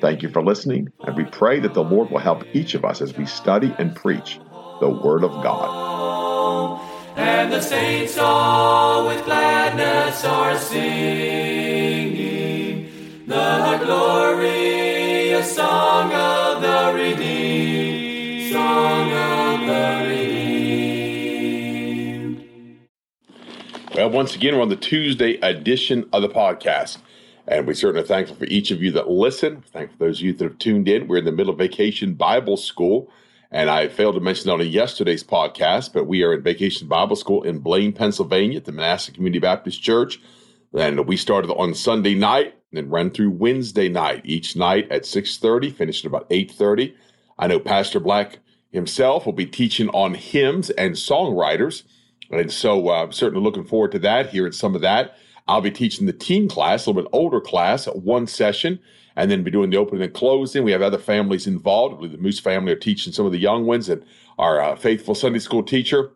Thank you for listening, and we pray that the Lord will help each of us as we study and preach the Word of God. And the saints all with gladness are singing the glorious song of the redeemed, song of the redeemed. Well, once again, we're on the Tuesday edition of the podcast. And we certainly are thankful for each of you that listen. Thankful for those of you that have tuned in. We're in the middle of Vacation Bible School. And I failed to mention on yesterday's podcast, but we are in Vacation Bible School in Blain, Pennsylvania, at the Manassas Community Baptist Church. And we started on Sunday night and ran through Wednesday night, each night at 6.30, finished at about 8.30. I know Pastor Black himself will be teaching on hymns and songwriters. And so uh, I'm certainly looking forward to that, hearing some of that. I'll be teaching the teen class, a little bit older class, one session, and then be doing the opening and closing. We have other families involved. The Moose family are teaching some of the young ones, and our uh, faithful Sunday school teacher,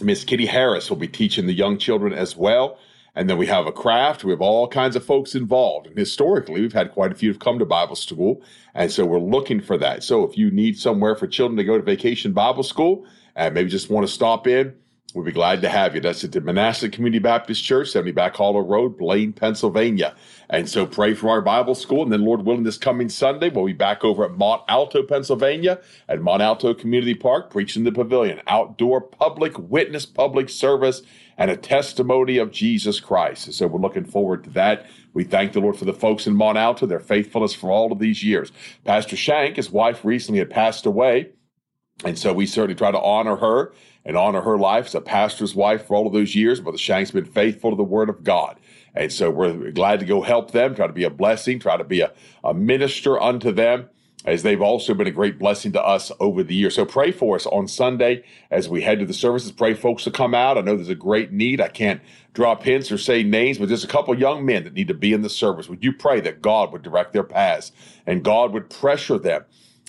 Miss Kitty Harris, will be teaching the young children as well. And then we have a craft. We have all kinds of folks involved. And historically, we've had quite a few have come to Bible school. And so we're looking for that. So if you need somewhere for children to go to vacation Bible school and maybe just want to stop in, We'd be glad to have you. That's at the Manassas Community Baptist Church, 70 Back Hollow Road, Blain, Pennsylvania. And so pray for our Bible school. And then, Lord willing, this coming Sunday, we'll be back over at Mont Alto, Pennsylvania, at Mont Alto Community Park, preaching the pavilion, outdoor public witness, public service, and a testimony of Jesus Christ. And so we're looking forward to that. We thank the Lord for the folks in Mont Alto, their faithfulness for all of these years. Pastor Shank, his wife recently had passed away. And so we certainly try to honor her and honor her life as a pastor's wife for all of those years. Brother Shank's been faithful to the Word of God. And so we're glad to go help them, try to be a blessing, try to be a, a minister unto them, as they've also been a great blessing to us over the years. So pray for us on Sunday as we head to the services. Pray folks to come out. I know there's a great need. I can't drop hints or say names, but there's a couple young men that need to be in the service. Would you pray that God would direct their paths and God would pressure them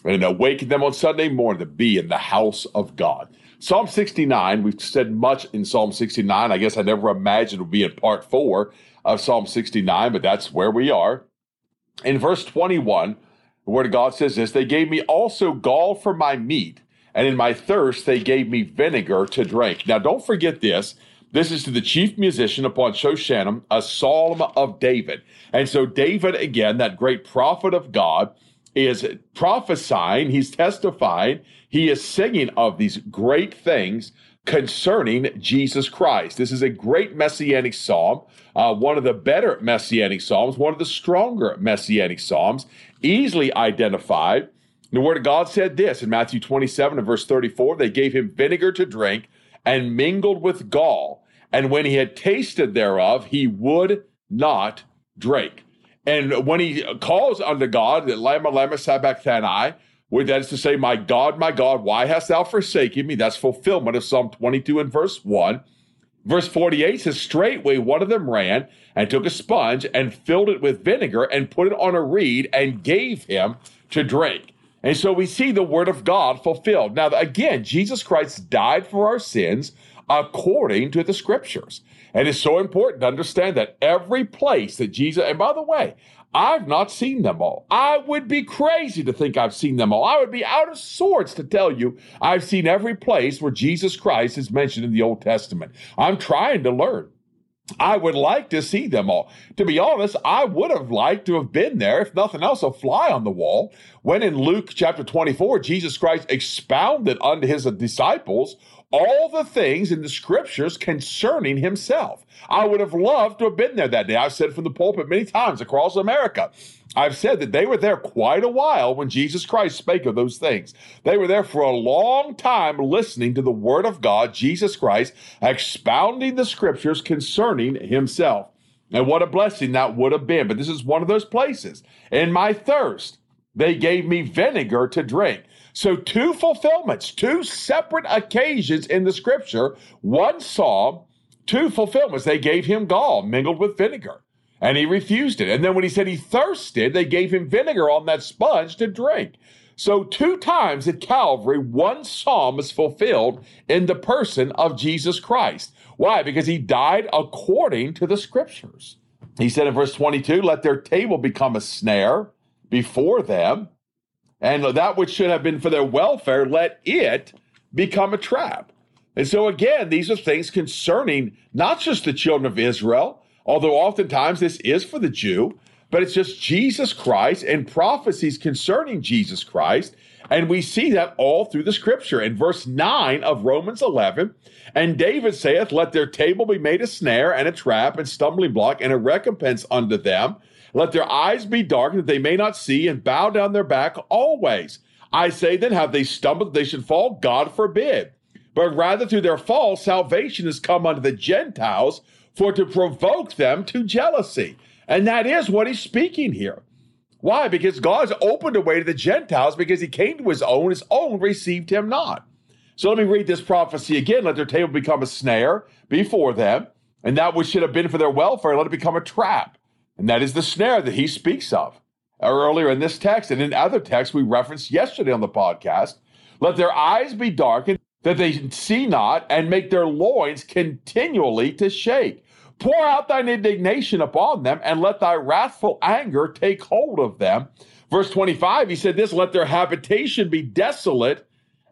and awaken them on Sunday morning to be in the house of God? Psalm 69, we've said much in Psalm 69. I guess I never imagined it would be in part four of Psalm 69, but that's where we are. In verse 21, the word of God says this They gave me also gall for my meat, and in my thirst they gave me vinegar to drink. Now, don't forget this. This is to the chief musician upon Shoshannim, a psalm of David. And so, David, again, that great prophet of God, is prophesying, he's testifying, he is singing of these great things concerning Jesus Christ. This is a great messianic psalm, uh, one of the better messianic psalms, one of the stronger messianic psalms, easily identified. The Word of God said this in Matthew 27 and verse 34 they gave him vinegar to drink and mingled with gall. And when he had tasted thereof, he would not drink. And when he calls unto God, Lama Lama Sabachthani, which that is to say, My God, my God, why hast thou forsaken me? That's fulfillment of Psalm 22 and verse 1. Verse 48 says, Straightway one of them ran and took a sponge and filled it with vinegar and put it on a reed and gave him to drink. And so we see the word of God fulfilled. Now, again, Jesus Christ died for our sins according to the scriptures. And it's so important to understand that every place that Jesus, and by the way, I've not seen them all. I would be crazy to think I've seen them all. I would be out of sorts to tell you I've seen every place where Jesus Christ is mentioned in the Old Testament. I'm trying to learn. I would like to see them all. To be honest, I would have liked to have been there, if nothing else, a fly on the wall, when in Luke chapter 24, Jesus Christ expounded unto his disciples all the things in the scriptures concerning himself. I would have loved to have been there that day. I've said from the pulpit many times across America. I've said that they were there quite a while when Jesus Christ spake of those things. They were there for a long time listening to the word of God, Jesus Christ, expounding the scriptures concerning himself. And what a blessing that would have been. But this is one of those places. In my thirst, they gave me vinegar to drink. So, two fulfillments, two separate occasions in the scripture. One psalm, two fulfillments. They gave him gall mingled with vinegar, and he refused it. And then when he said he thirsted, they gave him vinegar on that sponge to drink. So, two times at Calvary, one psalm is fulfilled in the person of Jesus Christ. Why? Because he died according to the scriptures. He said in verse 22, let their table become a snare before them, and that which should have been for their welfare, let it become a trap. And so, again, these are things concerning not just the children of Israel, although oftentimes this is for the Jew, but it's just Jesus Christ and prophecies concerning Jesus Christ. And we see that all through the scripture. In verse 9 of Romans 11, and David saith, Let their table be made a snare and a trap and stumbling block and a recompense unto them. Let their eyes be darkened that they may not see and bow down their back always. I say then, have they stumbled they should fall? God forbid. But rather through their fall, salvation has come unto the Gentiles for to provoke them to jealousy. And that is what he's speaking here. Why? Because God's opened a way to the Gentiles because he came to his own, his own received him not. So let me read this prophecy again. Let their table become a snare before them, and that which should have been for their welfare, let it become a trap. And that is the snare that he speaks of uh, earlier in this text and in other texts we referenced yesterday on the podcast. Let their eyes be darkened that they see not, and make their loins continually to shake. Pour out thine indignation upon them, and let thy wrathful anger take hold of them. Verse 25, he said this let their habitation be desolate,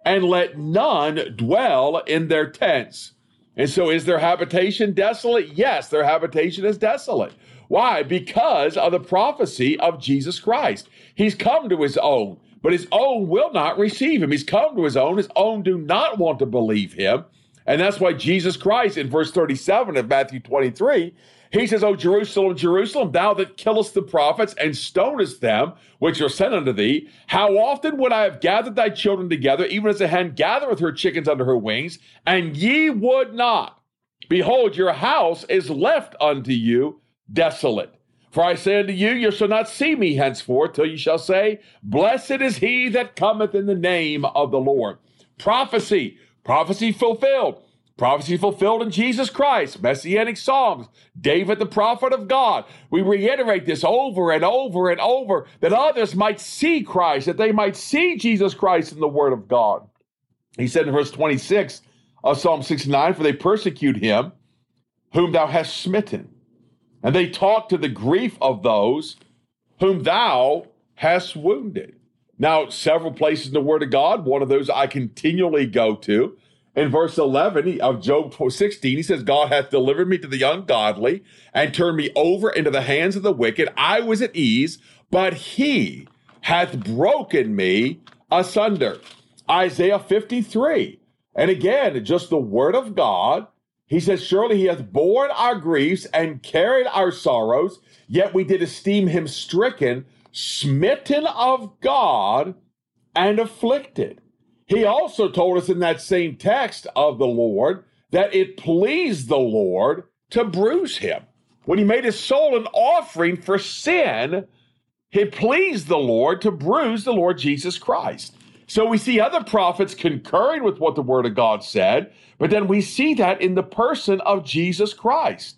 and let none dwell in their tents. And so, is their habitation desolate? Yes, their habitation is desolate. Why? Because of the prophecy of Jesus Christ. He's come to his own, but his own will not receive him. He's come to his own, his own do not want to believe him. And that's why Jesus Christ in verse 37 of Matthew 23, he says, O Jerusalem, Jerusalem, thou that killest the prophets and stonest them which are sent unto thee, how often would I have gathered thy children together, even as a hen gathereth her chickens under her wings, and ye would not? Behold, your house is left unto you desolate. For I say unto you, you shall not see me henceforth till you shall say, Blessed is he that cometh in the name of the Lord. Prophecy Prophecy fulfilled. Prophecy fulfilled in Jesus Christ, Messianic Psalms, David the prophet of God. We reiterate this over and over and over that others might see Christ, that they might see Jesus Christ in the Word of God. He said in verse 26 of Psalm 69 For they persecute him whom thou hast smitten, and they talk to the grief of those whom thou hast wounded. Now, several places in the Word of God, one of those I continually go to. In verse 11 of Job 16, he says, God hath delivered me to the ungodly and turned me over into the hands of the wicked. I was at ease, but he hath broken me asunder. Isaiah 53. And again, just the word of God. He says, Surely he hath borne our griefs and carried our sorrows, yet we did esteem him stricken smitten of God and afflicted. He also told us in that same text of the Lord that it pleased the Lord to bruise him. When he made his soul an offering for sin, it pleased the Lord to bruise the Lord Jesus Christ. So we see other prophets concurring with what the Word of God said, but then we see that in the person of Jesus Christ.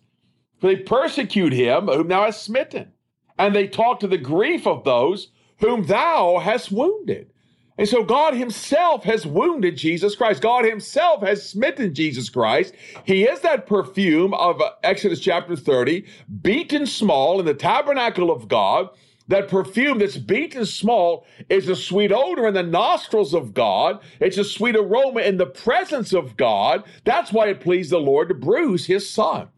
For they persecute him whom thou hast smitten and they talk to the grief of those whom thou hast wounded. And so God Himself has wounded Jesus Christ. God Himself has smitten Jesus Christ. He is that perfume of Exodus chapter 30, beaten small in the tabernacle of God. That perfume that's beaten small is a sweet odor in the nostrils of God. It's a sweet aroma in the presence of God. That's why it pleased the Lord to bruise His Son.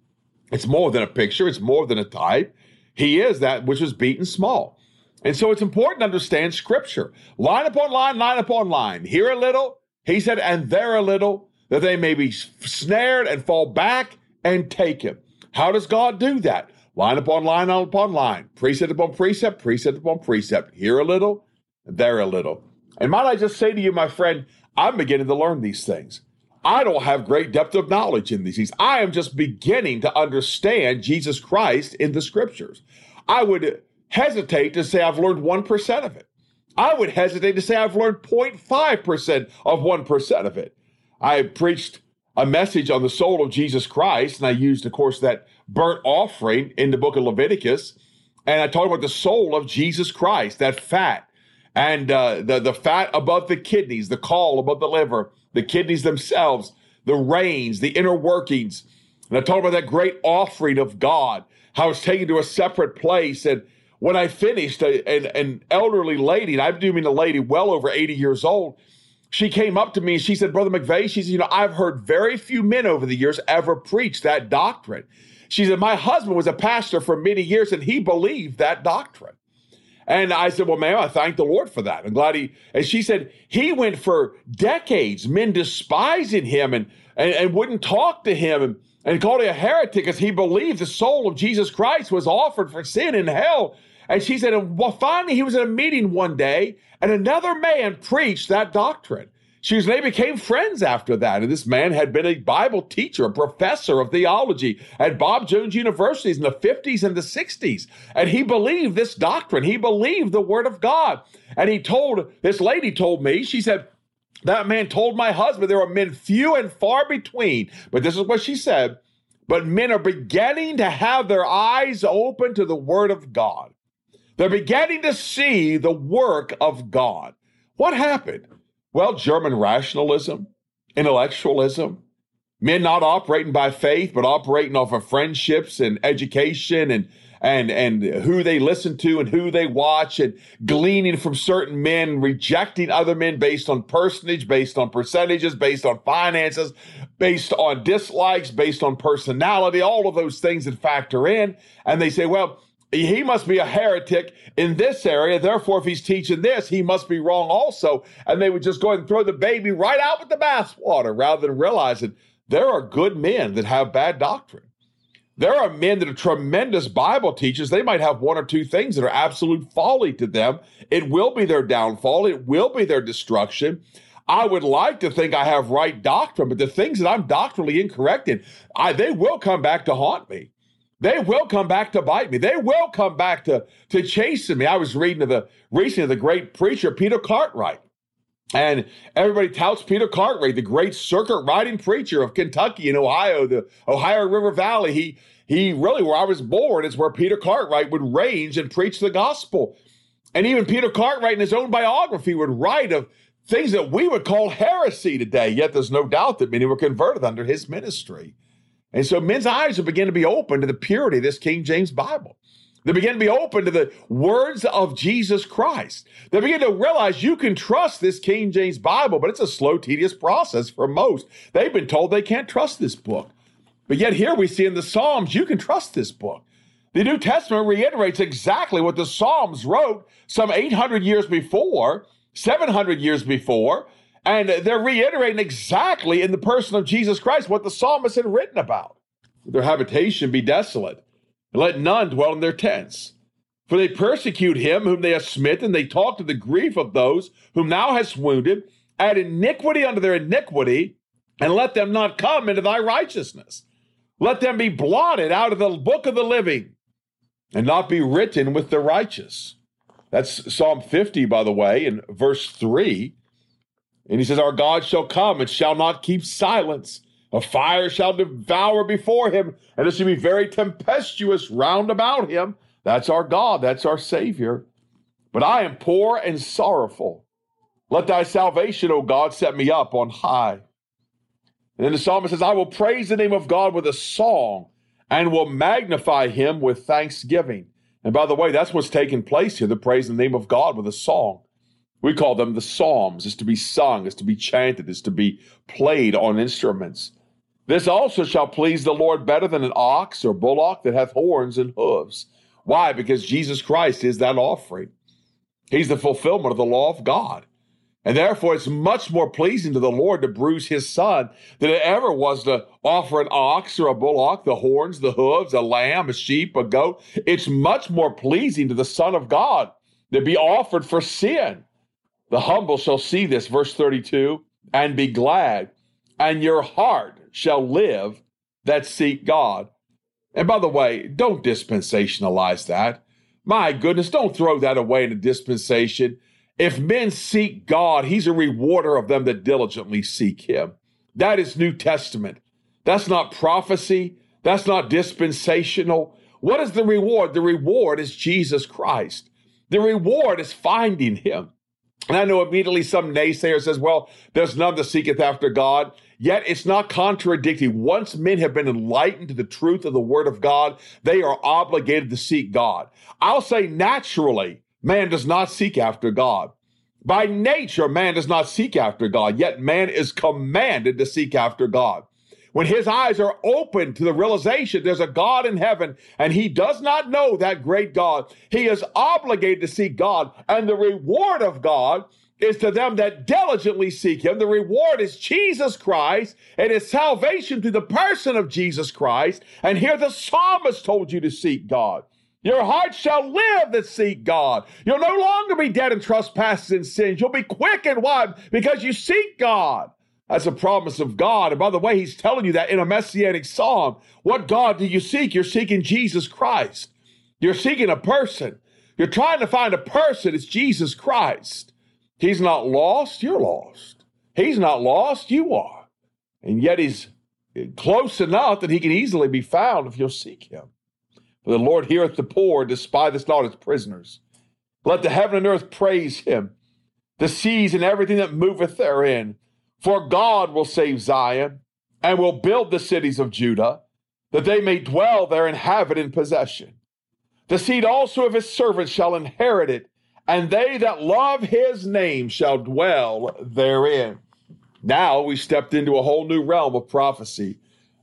It's more than a picture, it's more than a type. He is that which was beaten small. And so it's important to understand scripture. Line upon line, line upon line. Here a little, he said, and there a little, that they may be snared and fall back and take him. How does God do that? Line upon line upon line, precept upon precept, precept upon precept. Here a little, there a little. And might I just say to you, my friend, I'm beginning to learn these things. I don't have great depth of knowledge in these things. I am just beginning to understand Jesus Christ in the scriptures. I would hesitate to say I've learned 1% of it. I would hesitate to say I've learned 0.5% of 1% of it. I preached a message on the soul of Jesus Christ, and I used, of course, that burnt offering in the book of Leviticus. And I talked about the soul of Jesus Christ, that fat, and uh, the, the fat above the kidneys, the caul above the liver, the kidneys themselves, the reins, the inner workings. And I talked about that great offering of God, how it's taken to a separate place. And when I finished, an, an elderly lady, and I do mean a lady well over 80 years old, she came up to me and she said, Brother McVeigh, she said, You know, I've heard very few men over the years ever preach that doctrine. She said, My husband was a pastor for many years and he believed that doctrine. And I said, Well, ma'am, I thank the Lord for that. I'm glad he, and she said, He went for decades, men despising him and, and, and wouldn't talk to him and, and called him a heretic because he believed the soul of Jesus Christ was offered for sin in hell. And she said, well, finally, he was at a meeting one day, and another man preached that doctrine. She they became friends after that. And this man had been a Bible teacher, a professor of theology at Bob Jones Universities in the 50s and the 60s. And he believed this doctrine. He believed the word of God. And he told, this lady told me, she said, that man told my husband there are men few and far between. But this is what she said. But men are beginning to have their eyes open to the word of God. They're beginning to see the work of God. What happened? Well, German rationalism, intellectualism, men not operating by faith, but operating off of friendships and education and and and who they listen to and who they watch and gleaning from certain men, rejecting other men based on personage, based on percentages, based on finances, based on dislikes, based on personality, all of those things that factor in. And they say, well, he must be a heretic in this area. Therefore, if he's teaching this, he must be wrong also. And they would just go and throw the baby right out with the bathwater rather than realizing there are good men that have bad doctrine. There are men that are tremendous Bible teachers. They might have one or two things that are absolute folly to them. It will be their downfall, it will be their destruction. I would like to think I have right doctrine, but the things that I'm doctrinally incorrect in, I, they will come back to haunt me. They will come back to bite me. They will come back to, to chasing me. I was reading of the recently the great preacher Peter Cartwright. And everybody touts Peter Cartwright, the great circuit riding preacher of Kentucky and Ohio, the Ohio River Valley. He he really where I was born is where Peter Cartwright would range and preach the gospel. And even Peter Cartwright in his own biography would write of things that we would call heresy today. Yet there's no doubt that many were converted under his ministry. And so men's eyes will begin to be open to the purity of this King James Bible. They begin to be open to the words of Jesus Christ. They begin to realize you can trust this King James Bible, but it's a slow, tedious process for most. They've been told they can't trust this book. But yet, here we see in the Psalms, you can trust this book. The New Testament reiterates exactly what the Psalms wrote some 800 years before, 700 years before, and they're reiterating exactly in the person of Jesus Christ what the psalmist had written about. Their habitation be desolate, and let none dwell in their tents. For they persecute him whom they have smitten, they talk to the grief of those whom thou hast wounded, add iniquity unto their iniquity, and let them not come into thy righteousness. Let them be blotted out of the book of the living, and not be written with the righteous. That's Psalm 50, by the way, in verse 3. And he says, Our God shall come and shall not keep silence. A fire shall devour before him, and it shall be very tempestuous round about him. That's our God, that's our Savior. But I am poor and sorrowful. Let thy salvation, O God, set me up on high. And then the psalmist says, I will praise the name of God with a song and will magnify him with thanksgiving. And by the way, that's what's taking place here the praise the name of God with a song. We call them the Psalms. It's to be sung, it's to be chanted, it's to be played on instruments. This also shall please the Lord better than an ox or bullock that hath horns and hooves. Why? Because Jesus Christ is that offering. He's the fulfillment of the law of God. And therefore, it's much more pleasing to the Lord to bruise his son than it ever was to offer an ox or a bullock, the horns, the hooves, a lamb, a sheep, a goat. It's much more pleasing to the Son of God to be offered for sin the humble shall see this, verse 32, and be glad, and your heart shall live that seek God. And by the way, don't dispensationalize that. My goodness, don't throw that away in a dispensation. If men seek God, He's a rewarder of them that diligently seek Him. That is New Testament. That's not prophecy. That's not dispensational. What is the reward? The reward is Jesus Christ. The reward is finding Him. And I know immediately some naysayer says, well, there's none that seeketh after God. Yet it's not contradicting. Once men have been enlightened to the truth of the word of God, they are obligated to seek God. I'll say naturally, man does not seek after God. By nature, man does not seek after God, yet man is commanded to seek after God. When his eyes are open to the realization there's a God in heaven and he does not know that great God, he is obligated to seek God. And the reward of God is to them that diligently seek him. The reward is Jesus Christ and his salvation through the person of Jesus Christ. And here the psalmist told you to seek God. Your heart shall live that seek God. You'll no longer be dead in trespasses and sins. You'll be quick and wide because you seek God. That's a promise of God. And by the way, he's telling you that in a messianic psalm. What God do you seek? You're seeking Jesus Christ. You're seeking a person. You're trying to find a person. It's Jesus Christ. He's not lost. You're lost. He's not lost. You are. And yet he's close enough that he can easily be found if you'll seek him. For the Lord heareth the poor, despiseth not his prisoners. Let the heaven and earth praise him, the seas and everything that moveth therein. For God will save Zion and will build the cities of Judah, that they may dwell there and have it in possession. The seed also of his servants shall inherit it, and they that love his name shall dwell therein. Now we stepped into a whole new realm of prophecy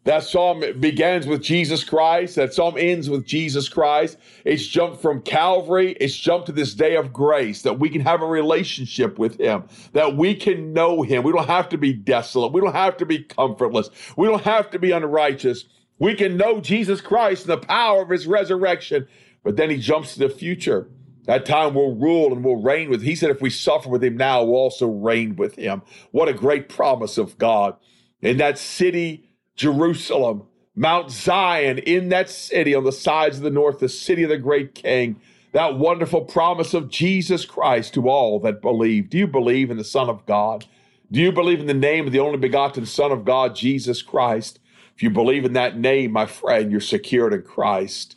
that psalm begins with Jesus Christ. That psalm ends with Jesus Christ. It's jumped from Calvary. It's jumped to this day of grace that we can have a relationship with Him, that we can know Him. We don't have to be desolate. We don't have to be comfortless. We don't have to be unrighteous. We can know Jesus Christ and the power of His resurrection. But then He jumps to the future. That time we'll rule and we'll reign with. He said, if we suffer with Him now, we'll also reign with Him. What a great promise of God. In that city, Jerusalem, Mount Zion, in that city on the sides of the north, the city of the great king, that wonderful promise of Jesus Christ to all that believe. Do you believe in the Son of God? Do you believe in the name of the only begotten Son of God, Jesus Christ? If you believe in that name, my friend, you're secured in Christ.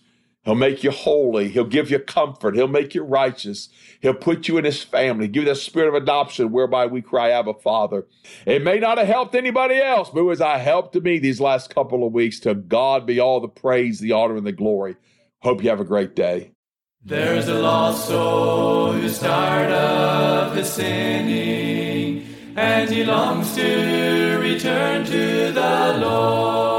He'll make you holy. He'll give you comfort. He'll make you righteous. He'll put you in his family, give you the spirit of adoption whereby we cry, Abba, Father. It may not have helped anybody else, but it was a help to me these last couple of weeks. To God be all the praise, the honor, and the glory. Hope you have a great day. There's a lost soul who's tired of his sinning, and he longs to return to the Lord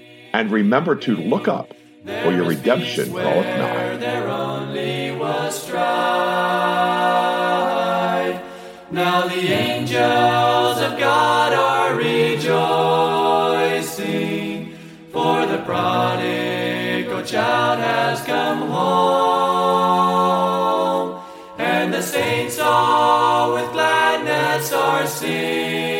And remember to look up, for your redemption draweth nigh. There only was strife. Now the angels of God are rejoicing, for the prodigal child has come home, and the saints all with gladness are singing.